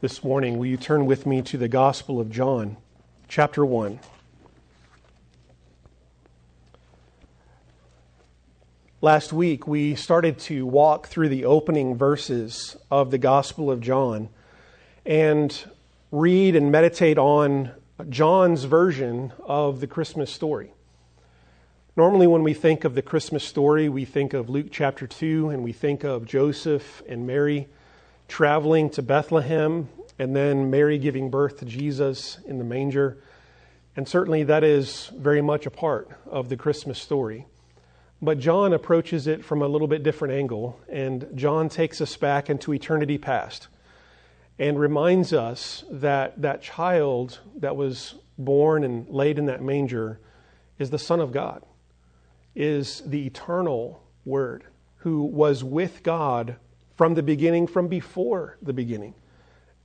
this morning, will you turn with me to the Gospel of John, chapter 1? Last week, we started to walk through the opening verses of the Gospel of John and read and meditate on John's version of the Christmas story. Normally, when we think of the Christmas story, we think of Luke chapter 2 and we think of Joseph and Mary traveling to Bethlehem and then Mary giving birth to Jesus in the manger. And certainly that is very much a part of the Christmas story. But John approaches it from a little bit different angle, and John takes us back into eternity past and reminds us that that child that was born and laid in that manger is the Son of God, is the eternal Word who was with God from the beginning, from before the beginning,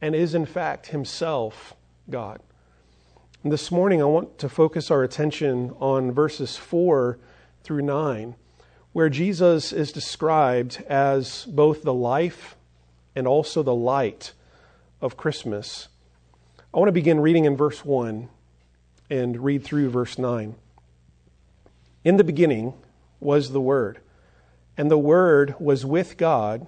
and is in fact himself God. And this morning, I want to focus our attention on verses 4 through 9, where Jesus is described as both the life and also the light of Christmas. I want to begin reading in verse 1 and read through verse 9. In the beginning was the Word, and the Word was with God,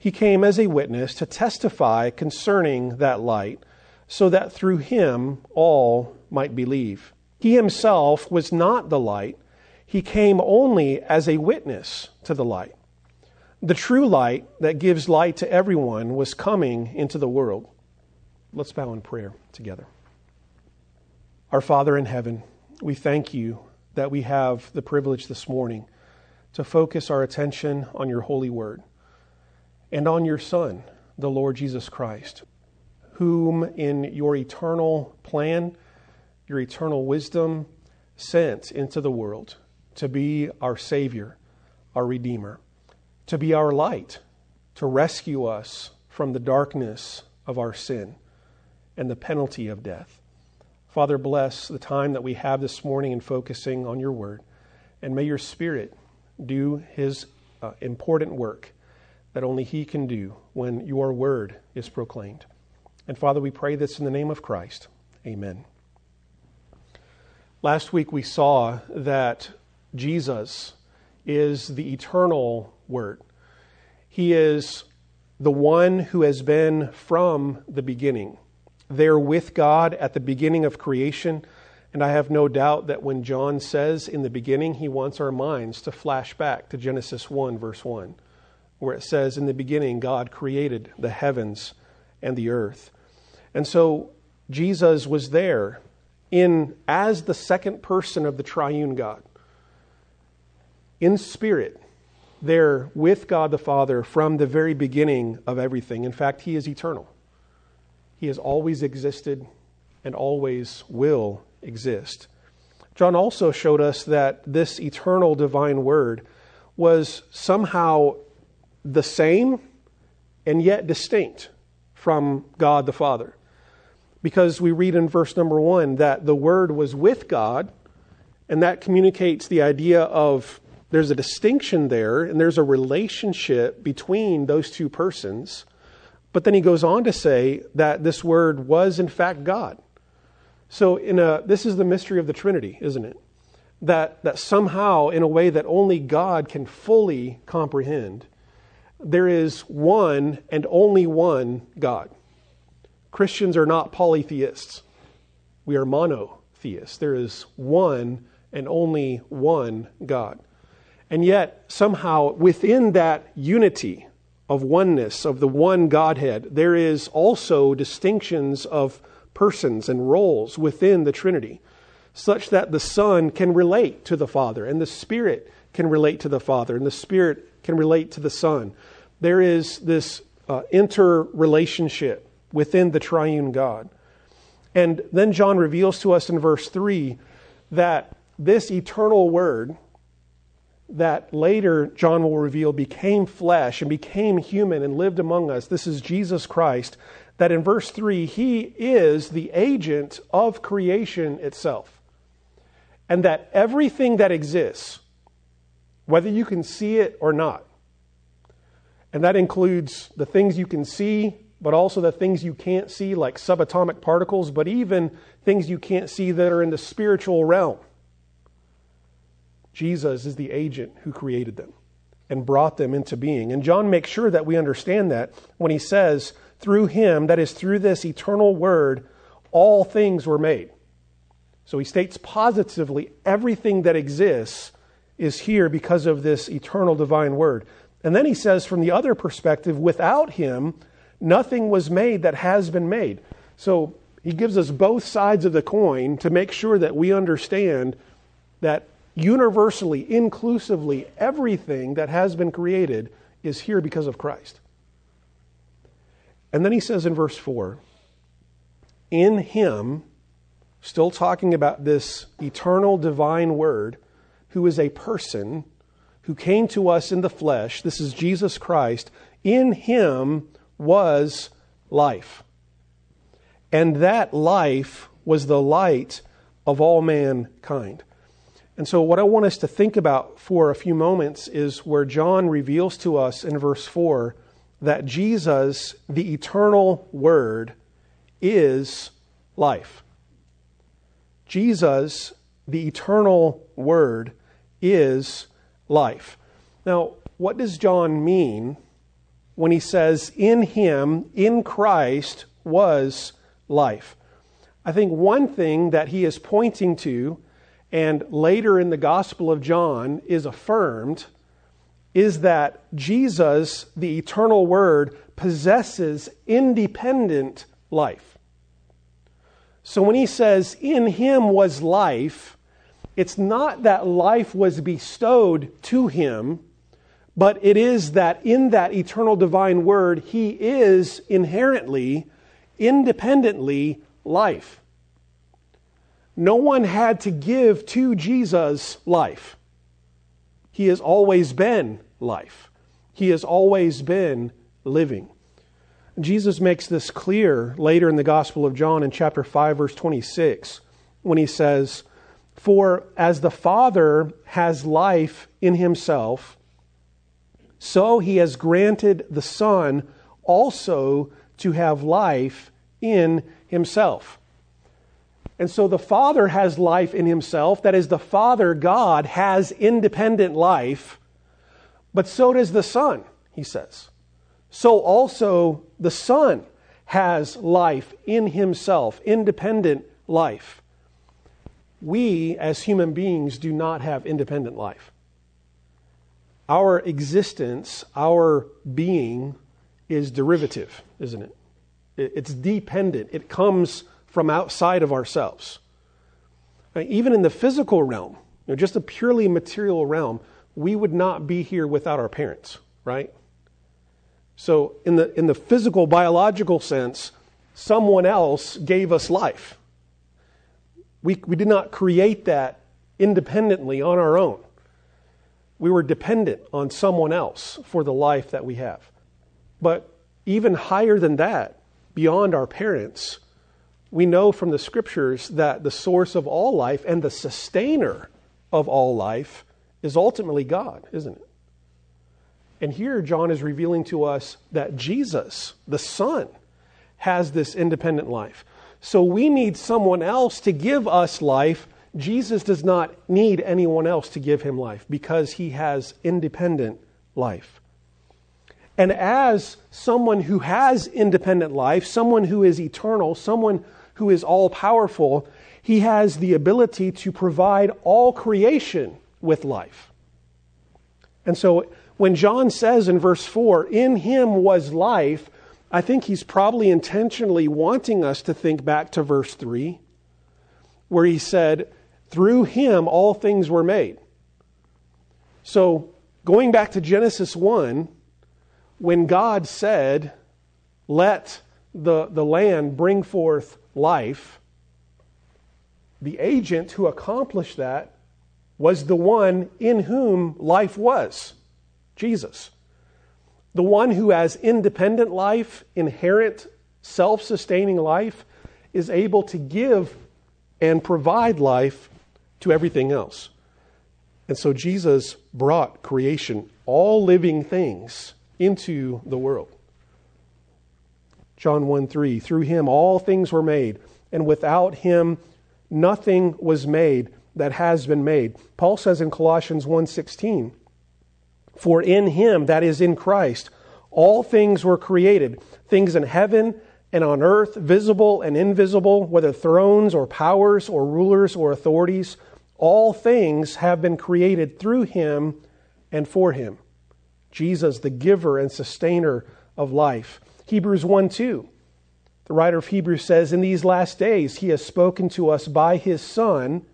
He came as a witness to testify concerning that light, so that through him all might believe. He himself was not the light, he came only as a witness to the light. The true light that gives light to everyone was coming into the world. Let's bow in prayer together. Our Father in heaven, we thank you that we have the privilege this morning to focus our attention on your holy word and on your Son, the Lord Jesus Christ, whom in your eternal plan, your eternal wisdom, sent into the world to be our Savior, our Redeemer, to be our light, to rescue us from the darkness of our sin and the penalty of death. Father, bless the time that we have this morning in focusing on your word, and may your Spirit do his uh, important work that only He can do when your word is proclaimed. And Father, we pray this in the name of Christ. Amen. Last week we saw that Jesus is the eternal Word. He is the one who has been from the beginning, there with God at the beginning of creation. And I have no doubt that when John says in the beginning, he wants our minds to flash back to Genesis 1, verse 1 where it says, In the beginning, God created the heavens and the earth. And so Jesus was there in as the second person of the triune God. In spirit, there with God the Father from the very beginning of everything. In fact, he is eternal. He has always existed and always will exist. John also showed us that this eternal divine word was somehow the same and yet distinct from God the Father. Because we read in verse number one that the Word was with God, and that communicates the idea of there's a distinction there and there's a relationship between those two persons. But then he goes on to say that this Word was, in fact, God. So, in a, this is the mystery of the Trinity, isn't it? That, that somehow, in a way that only God can fully comprehend, there is one and only one God. Christians are not polytheists. We are monotheists. There is one and only one God. And yet, somehow, within that unity of oneness, of the one Godhead, there is also distinctions of persons and roles within the Trinity, such that the Son can relate to the Father, and the Spirit can relate to the Father, and the Spirit can relate to the Son. There is this uh, interrelationship within the triune God. And then John reveals to us in verse 3 that this eternal word, that later John will reveal became flesh and became human and lived among us. This is Jesus Christ. That in verse 3, he is the agent of creation itself. And that everything that exists, whether you can see it or not, and that includes the things you can see, but also the things you can't see, like subatomic particles, but even things you can't see that are in the spiritual realm. Jesus is the agent who created them and brought them into being. And John makes sure that we understand that when he says, through him, that is, through this eternal word, all things were made. So he states positively everything that exists is here because of this eternal divine word. And then he says, from the other perspective, without him, nothing was made that has been made. So he gives us both sides of the coin to make sure that we understand that universally, inclusively, everything that has been created is here because of Christ. And then he says in verse 4 In him, still talking about this eternal divine word, who is a person who came to us in the flesh, this is Jesus Christ, in him was life. And that life was the light of all mankind. And so, what I want us to think about for a few moments is where John reveals to us in verse 4 that Jesus, the eternal Word, is life. Jesus, the eternal Word, is life. Now, what does John mean when he says, In him, in Christ, was life? I think one thing that he is pointing to, and later in the Gospel of John is affirmed, is that Jesus, the eternal Word, possesses independent life. So when he says, In him was life, it's not that life was bestowed to him, but it is that in that eternal divine word, he is inherently, independently life. No one had to give to Jesus life. He has always been life. He has always been living. Jesus makes this clear later in the Gospel of John in chapter 5, verse 26, when he says, for as the Father has life in himself, so he has granted the Son also to have life in himself. And so the Father has life in himself. That is, the Father, God, has independent life. But so does the Son, he says. So also the Son has life in himself, independent life we as human beings do not have independent life. Our existence, our being, is derivative, isn't it? It's dependent. It comes from outside of ourselves. Uh, even in the physical realm, you know, just a purely material realm, we would not be here without our parents, right? So, in the, in the physical, biological sense, someone else gave us life. We, we did not create that independently on our own. We were dependent on someone else for the life that we have. But even higher than that, beyond our parents, we know from the scriptures that the source of all life and the sustainer of all life is ultimately God, isn't it? And here, John is revealing to us that Jesus, the Son, has this independent life. So we need someone else to give us life. Jesus does not need anyone else to give him life because he has independent life. And as someone who has independent life, someone who is eternal, someone who is all powerful, he has the ability to provide all creation with life. And so when John says in verse 4, in him was life, I think he's probably intentionally wanting us to think back to verse 3, where he said, Through him all things were made. So, going back to Genesis 1, when God said, Let the, the land bring forth life, the agent who accomplished that was the one in whom life was Jesus. The one who has independent life, inherent, self sustaining life, is able to give and provide life to everything else. And so Jesus brought creation, all living things, into the world. John 1 3, through him all things were made, and without him nothing was made that has been made. Paul says in Colossians 1:16, "For in him, that is in Christ, all things were created, things in heaven and on earth, visible and invisible, whether thrones or powers or rulers or authorities, all things have been created through him and for him. Jesus, the giver and sustainer of life. Hebrews 1 2. The writer of Hebrews says, In these last days he has spoken to us by his Son,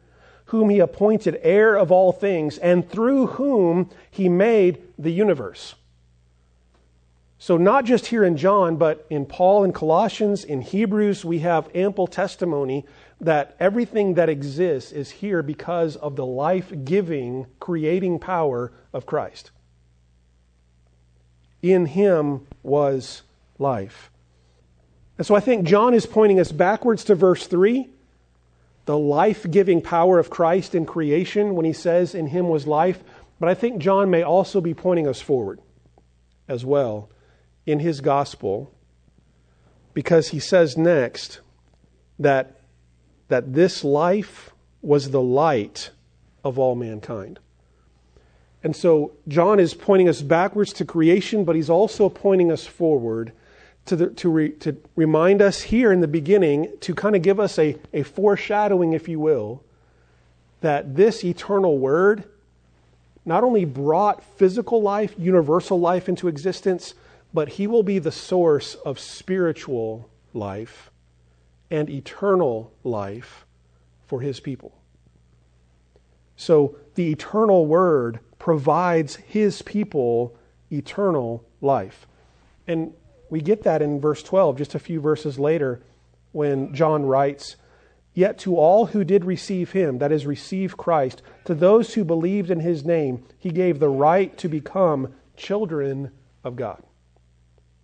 whom he appointed heir of all things, and through whom he made the universe. So, not just here in John, but in Paul and Colossians, in Hebrews, we have ample testimony that everything that exists is here because of the life giving, creating power of Christ. In him was life. And so I think John is pointing us backwards to verse 3, the life giving power of Christ in creation when he says, In him was life. But I think John may also be pointing us forward as well in his gospel because he says next that, that this life was the light of all mankind. And so John is pointing us backwards to creation, but he's also pointing us forward to, the, to, re, to remind us here in the beginning, to kind of give us a, a foreshadowing, if you will, that this eternal word not only brought physical life, universal life into existence, but he will be the source of spiritual life and eternal life for his people. So the eternal word provides his people eternal life. And we get that in verse 12, just a few verses later, when John writes, Yet to all who did receive him, that is, receive Christ, to those who believed in his name, he gave the right to become children of God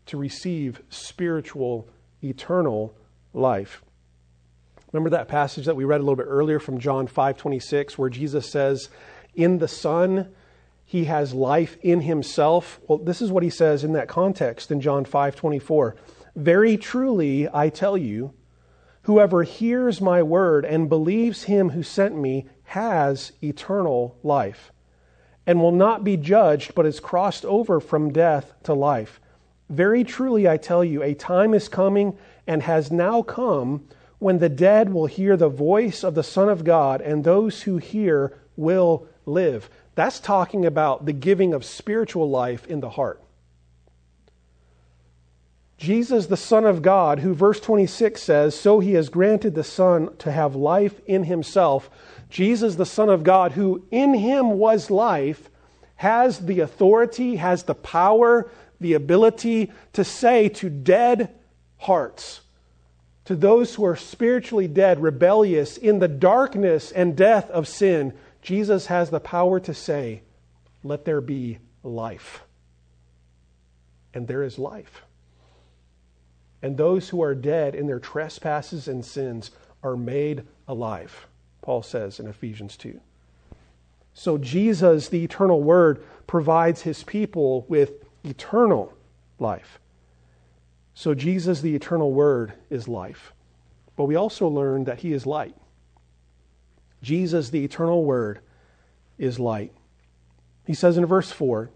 to receive spiritual, eternal life. Remember that passage that we read a little bit earlier from John 5:26 where Jesus says, "In the Son he has life in himself." Well, this is what he says in that context in John 5:24. "Very truly I tell you, whoever hears my word and believes him who sent me has eternal life." and will not be judged, but is crossed over from death to life. Very truly, I tell you, a time is coming and has now come when the dead will hear the voice of the Son of God, and those who hear will live. That's talking about the giving of spiritual life in the heart. Jesus, the Son of God, who verse 26 says, So he has granted the Son to have life in himself. Jesus, the Son of God, who in him was life, has the authority, has the power, the ability to say to dead hearts, to those who are spiritually dead, rebellious, in the darkness and death of sin, Jesus has the power to say, Let there be life. And there is life. And those who are dead in their trespasses and sins are made alive, Paul says in Ephesians 2. So Jesus, the eternal Word, provides his people with eternal life. So, Jesus, the eternal Word, is life. But we also learn that He is light. Jesus, the eternal Word, is light. He says in verse 4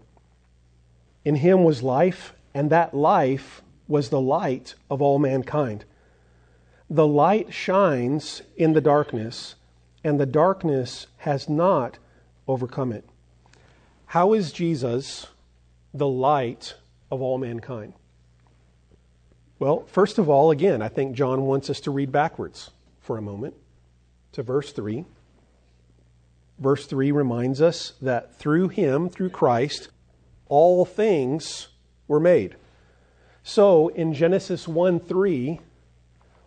In Him was life, and that life was the light of all mankind. The light shines in the darkness, and the darkness has not overcome it. How is Jesus the light of all mankind? Well, first of all, again, I think John wants us to read backwards for a moment to verse 3. Verse 3 reminds us that through him, through Christ, all things were made. So in Genesis 1 3,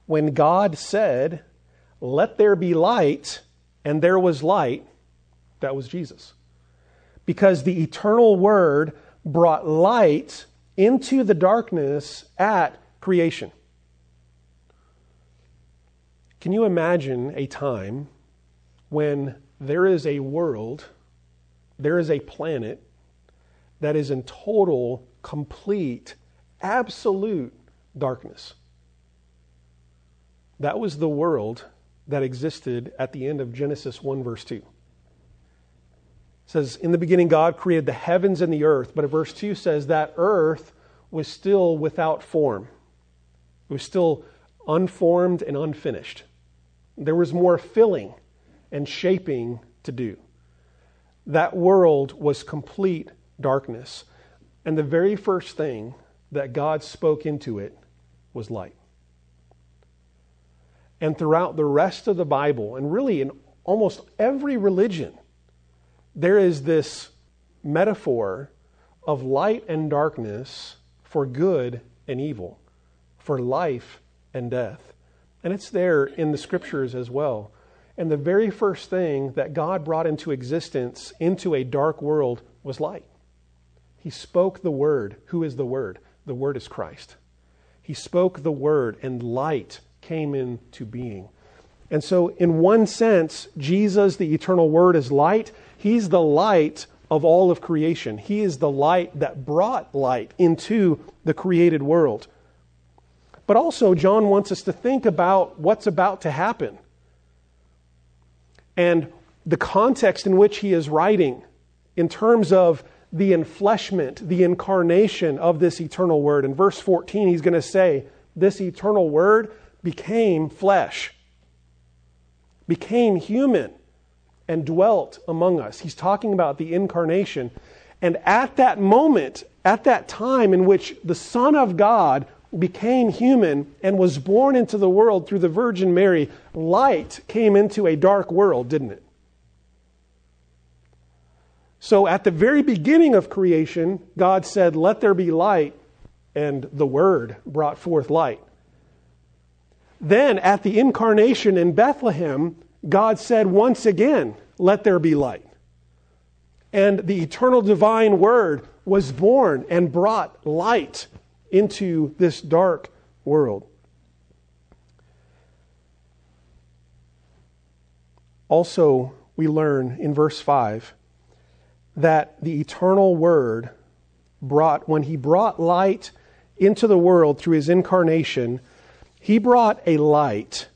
when God said, Let there be light, and there was light, that was Jesus. Because the eternal Word brought light into the darkness at creation. Can you imagine a time when there is a world, there is a planet that is in total, complete, absolute darkness? That was the world that existed at the end of Genesis 1, verse 2. It says, In the beginning, God created the heavens and the earth. But verse 2 says that earth was still without form, it was still unformed and unfinished. There was more filling and shaping to do. That world was complete darkness. And the very first thing that God spoke into it was light. And throughout the rest of the Bible, and really in almost every religion, there is this metaphor of light and darkness for good and evil, for life and death. And it's there in the scriptures as well. And the very first thing that God brought into existence into a dark world was light. He spoke the word. Who is the word? The word is Christ. He spoke the word, and light came into being. And so, in one sense, Jesus, the eternal Word, is light. He's the light of all of creation. He is the light that brought light into the created world. But also, John wants us to think about what's about to happen and the context in which he is writing in terms of the enfleshment, the incarnation of this eternal Word. In verse 14, he's going to say, This eternal Word became flesh, became human, and dwelt among us. He's talking about the incarnation. And at that moment, at that time in which the Son of God became human and was born into the world through the Virgin Mary, light came into a dark world, didn't it? So at the very beginning of creation, God said, Let there be light, and the Word brought forth light. Then at the incarnation in Bethlehem, God said once again, Let there be light. And the eternal divine Word was born and brought light into this dark world. Also, we learn in verse 5 that the eternal Word brought, when He brought light into the world through His incarnation, he brought a light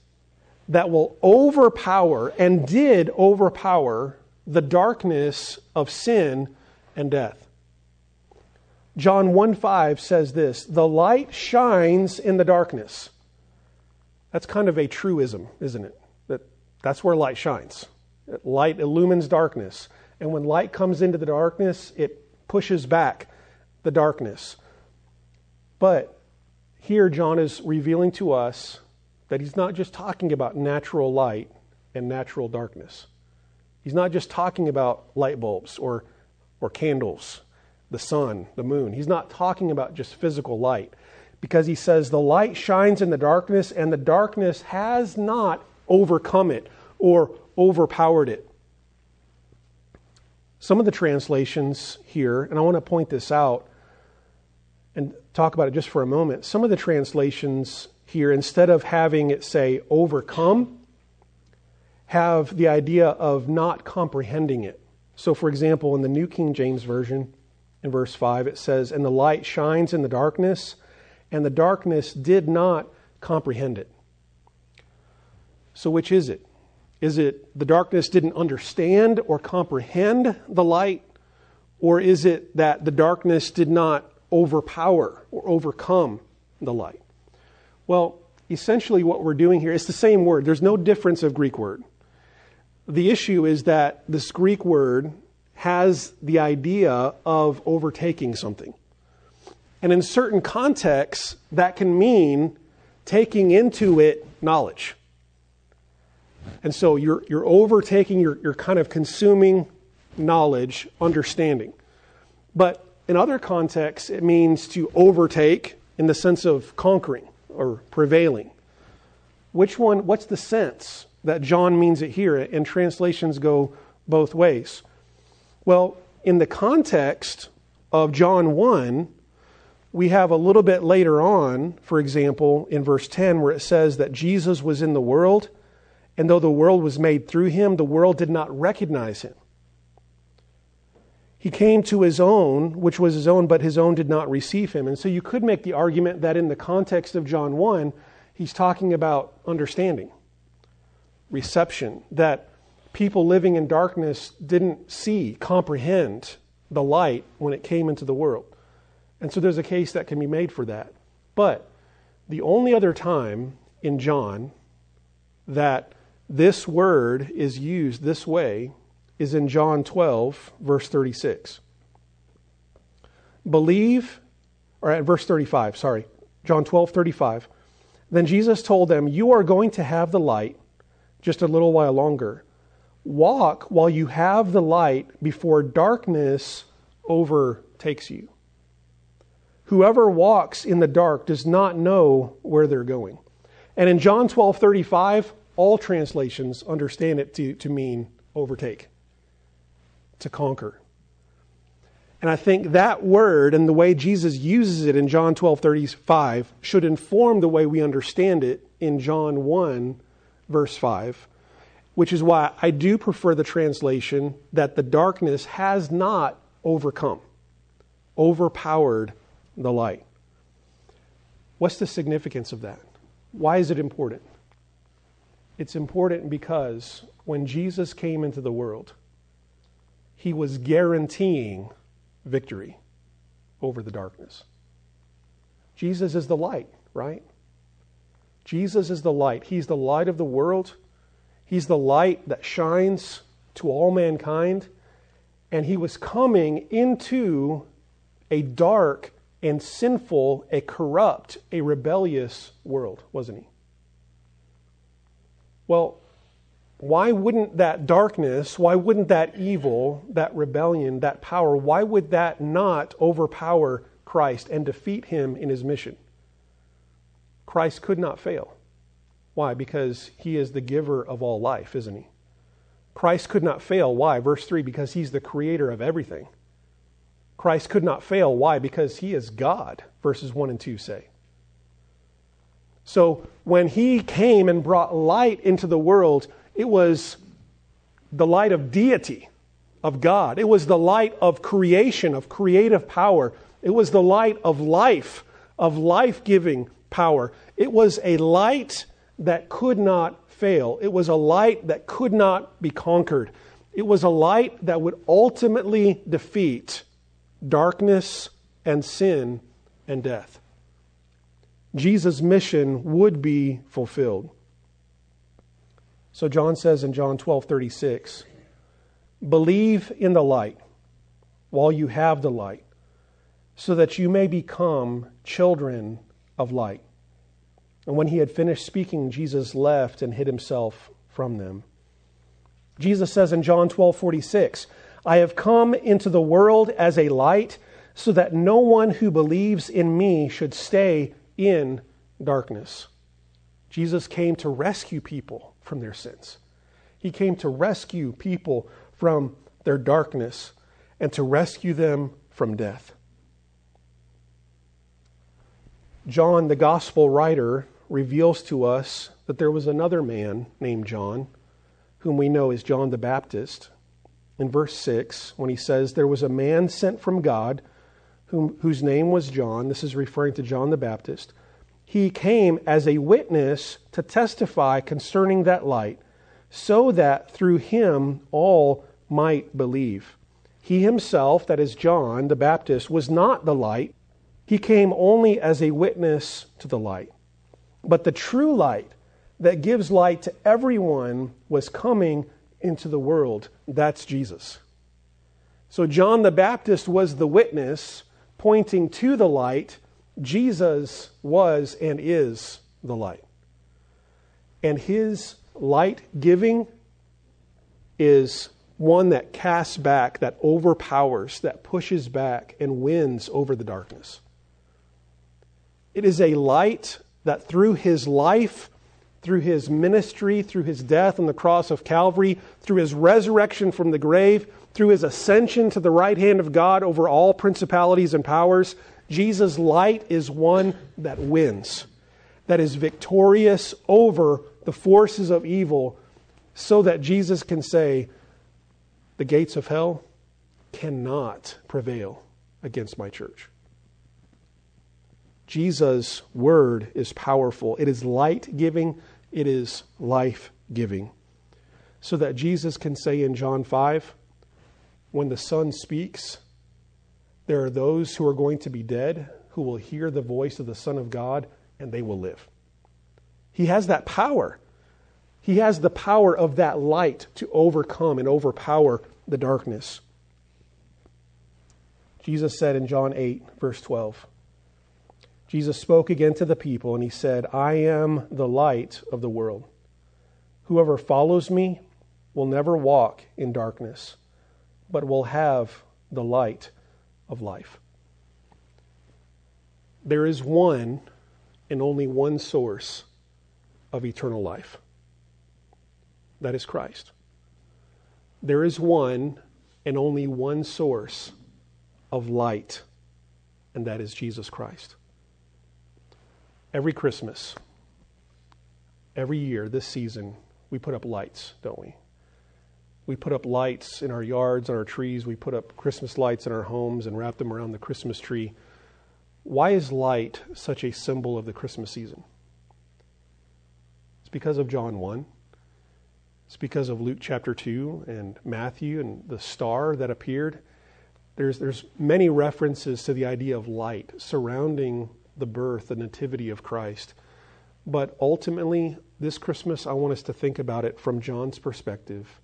that will overpower and did overpower the darkness of sin and death. John 1 5 says this The light shines in the darkness. That's kind of a truism, isn't it? That that's where light shines. Light illumines darkness. And when light comes into the darkness, it pushes back the darkness. But here, John is revealing to us that he's not just talking about natural light and natural darkness. He's not just talking about light bulbs or, or candles, the sun, the moon. He's not talking about just physical light because he says the light shines in the darkness and the darkness has not overcome it or overpowered it. Some of the translations here, and I want to point this out, and talk about it just for a moment. Some of the translations here, instead of having it say overcome, have the idea of not comprehending it. So, for example, in the New King James Version, in verse 5, it says, And the light shines in the darkness, and the darkness did not comprehend it. So, which is it? Is it the darkness didn't understand or comprehend the light? Or is it that the darkness did not overpower or overcome the light. Well, essentially, what we're doing here is the same word. There's no difference of Greek word. The issue is that this Greek word has the idea of overtaking something. And in certain contexts, that can mean taking into it knowledge. And so you're, you're overtaking, you're, you're kind of consuming knowledge, understanding. But in other contexts, it means to overtake in the sense of conquering or prevailing. Which one, what's the sense that John means it here? And translations go both ways. Well, in the context of John 1, we have a little bit later on, for example, in verse 10, where it says that Jesus was in the world, and though the world was made through him, the world did not recognize him. He came to his own, which was his own, but his own did not receive him. And so you could make the argument that in the context of John 1, he's talking about understanding, reception, that people living in darkness didn't see, comprehend the light when it came into the world. And so there's a case that can be made for that. But the only other time in John that this word is used this way is in John 12, verse 36. Believe, or at verse 35, sorry, John 12, 35. Then Jesus told them, You are going to have the light just a little while longer. Walk while you have the light before darkness overtakes you. Whoever walks in the dark does not know where they're going. And in John 12, 35, all translations understand it to, to mean overtake to conquer. And I think that word and the way Jesus uses it in John 12 35 should inform the way we understand it in John 1, verse 5, which is why I do prefer the translation that the darkness has not overcome, overpowered the light. What's the significance of that? Why is it important? It's important because when Jesus came into the world, he was guaranteeing victory over the darkness. Jesus is the light, right? Jesus is the light. He's the light of the world. He's the light that shines to all mankind. And he was coming into a dark and sinful, a corrupt, a rebellious world, wasn't he? Well, why wouldn't that darkness, why wouldn't that evil, that rebellion, that power, why would that not overpower Christ and defeat him in his mission? Christ could not fail. Why? Because he is the giver of all life, isn't he? Christ could not fail. Why? Verse 3 because he's the creator of everything. Christ could not fail. Why? Because he is God, verses 1 and 2 say. So when he came and brought light into the world, it was the light of deity, of God. It was the light of creation, of creative power. It was the light of life, of life giving power. It was a light that could not fail. It was a light that could not be conquered. It was a light that would ultimately defeat darkness and sin and death. Jesus' mission would be fulfilled. So John says in John 12 36, believe in the light while you have the light, so that you may become children of light. And when he had finished speaking, Jesus left and hid himself from them. Jesus says in John 12 46, I have come into the world as a light, so that no one who believes in me should stay in darkness. Jesus came to rescue people from their sins. He came to rescue people from their darkness and to rescue them from death. John, the gospel writer, reveals to us that there was another man named John, whom we know as John the Baptist. In verse 6, when he says, There was a man sent from God whom, whose name was John, this is referring to John the Baptist he came as a witness to testify concerning that light, so that through him all might believe. He himself, that is John the Baptist, was not the light. He came only as a witness to the light. But the true light that gives light to everyone was coming into the world. That's Jesus. So John the Baptist was the witness pointing to the light Jesus was and is the light. And his light giving is one that casts back, that overpowers, that pushes back and wins over the darkness. It is a light that through his life, through his ministry, through his death on the cross of Calvary, through his resurrection from the grave, through his ascension to the right hand of God over all principalities and powers, Jesus' light is one that wins, that is victorious over the forces of evil, so that Jesus can say, The gates of hell cannot prevail against my church. Jesus' word is powerful. It is light giving, it is life giving. So that Jesus can say in John 5, when the Son speaks, there are those who are going to be dead who will hear the voice of the Son of God and they will live. He has that power. He has the power of that light to overcome and overpower the darkness. Jesus said in John 8, verse 12, Jesus spoke again to the people and he said, I am the light of the world. Whoever follows me will never walk in darkness, but will have the light of life. There is one and only one source of eternal life. That is Christ. There is one and only one source of light, and that is Jesus Christ. Every Christmas, every year this season, we put up lights, don't we? We put up lights in our yards, on our trees. We put up Christmas lights in our homes and wrap them around the Christmas tree. Why is light such a symbol of the Christmas season? It's because of John 1. It's because of Luke chapter 2 and Matthew and the star that appeared. There's, there's many references to the idea of light surrounding the birth, the nativity of Christ. But ultimately, this Christmas, I want us to think about it from John's perspective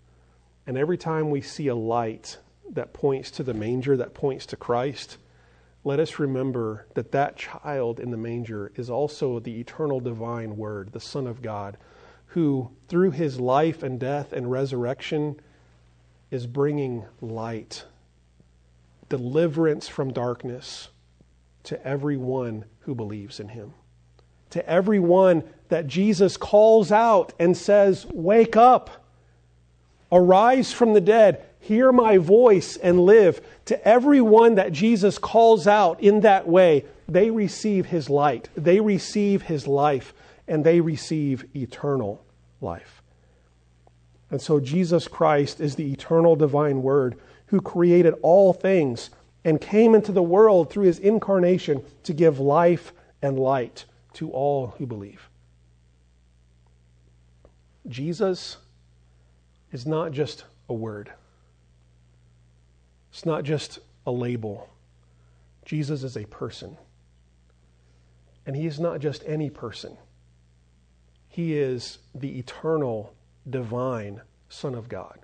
and every time we see a light that points to the manger, that points to Christ, let us remember that that child in the manger is also the eternal divine Word, the Son of God, who, through his life and death and resurrection, is bringing light, deliverance from darkness to everyone who believes in him. To everyone that Jesus calls out and says, Wake up. Arise from the dead, hear my voice, and live. To everyone that Jesus calls out in that way, they receive his light, they receive his life, and they receive eternal life. And so Jesus Christ is the eternal divine Word who created all things and came into the world through his incarnation to give life and light to all who believe. Jesus is not just a word, it's not just a label. Jesus is a person. And he is not just any person, he is the eternal, divine Son of God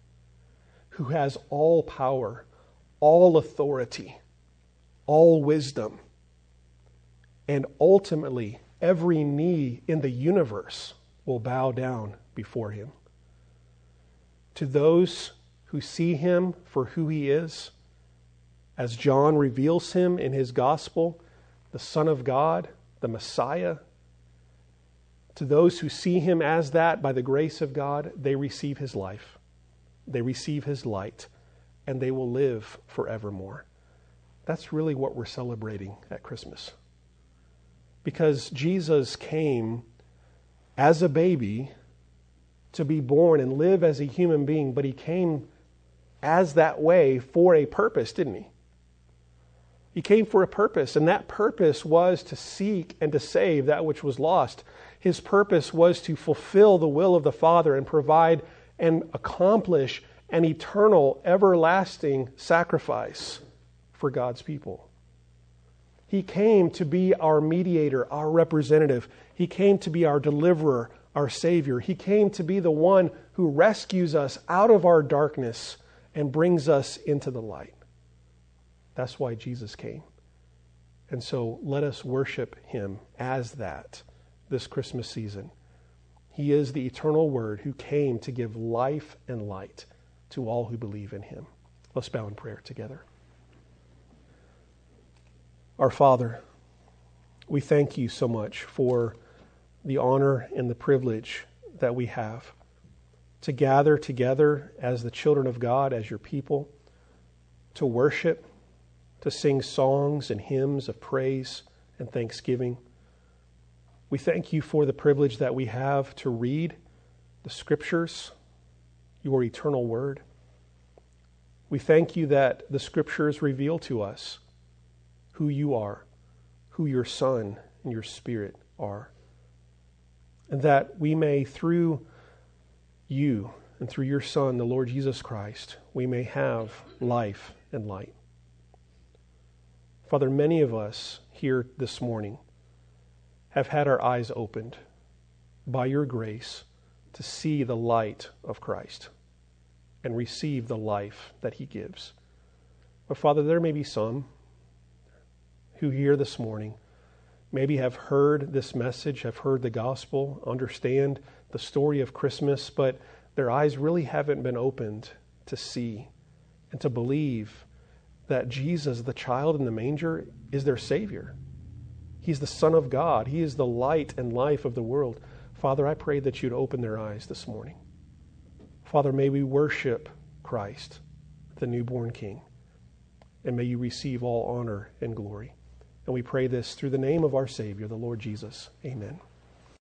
who has all power, all authority, all wisdom, and ultimately every knee in the universe will bow down before him to those who see him for who he is, as John reveals him in his gospel, the Son of God, the Messiah. To those who see him as that by the grace of God, they receive his life, they receive his light, and they will live forevermore. That's really what we're celebrating at Christmas. Because Jesus came as a baby to be born and live as a human being, but he came as that way for a purpose, didn't he? He came for a purpose, and that purpose was to seek and to save that which was lost. His purpose was to fulfill the will of the Father and provide and accomplish an eternal, everlasting sacrifice for God's people. He came to be our mediator, our representative. He came to be our deliverer, our Savior. He came to be the one who rescues us out of our darkness and brings us into the light. That's why Jesus came. And so let us worship him as that this Christmas season. He is the eternal Word who came to give life and light to all who believe in him. Let's bow in prayer together. Our Father, we thank you so much for the honor and the privilege that we have to gather together as the children of God, as your people, to worship, to sing songs and hymns of praise and thanksgiving. We thank you for the privilege that we have to read the scriptures, your eternal word. We thank you that the scriptures reveal to us who you are, who your Son and your Spirit are, and that we may, through you and through your Son, the Lord Jesus Christ, we may have life and light. Father, many of us here this morning have had our eyes opened by your grace to see the light of Christ and receive the life that he gives. But Father, there may be some who here this morning maybe have heard this message, have heard the gospel, understand the story of Christmas, but their eyes really haven't been opened to see and to believe that Jesus, the child in the manger, is their Savior. He's the Son of God. He is the light and life of the world. Father, I pray that you'd open their eyes this morning. Father, may we worship Christ, the newborn King, and may you receive all honor and glory. And we pray this through the name of our Savior, the Lord Jesus. Amen.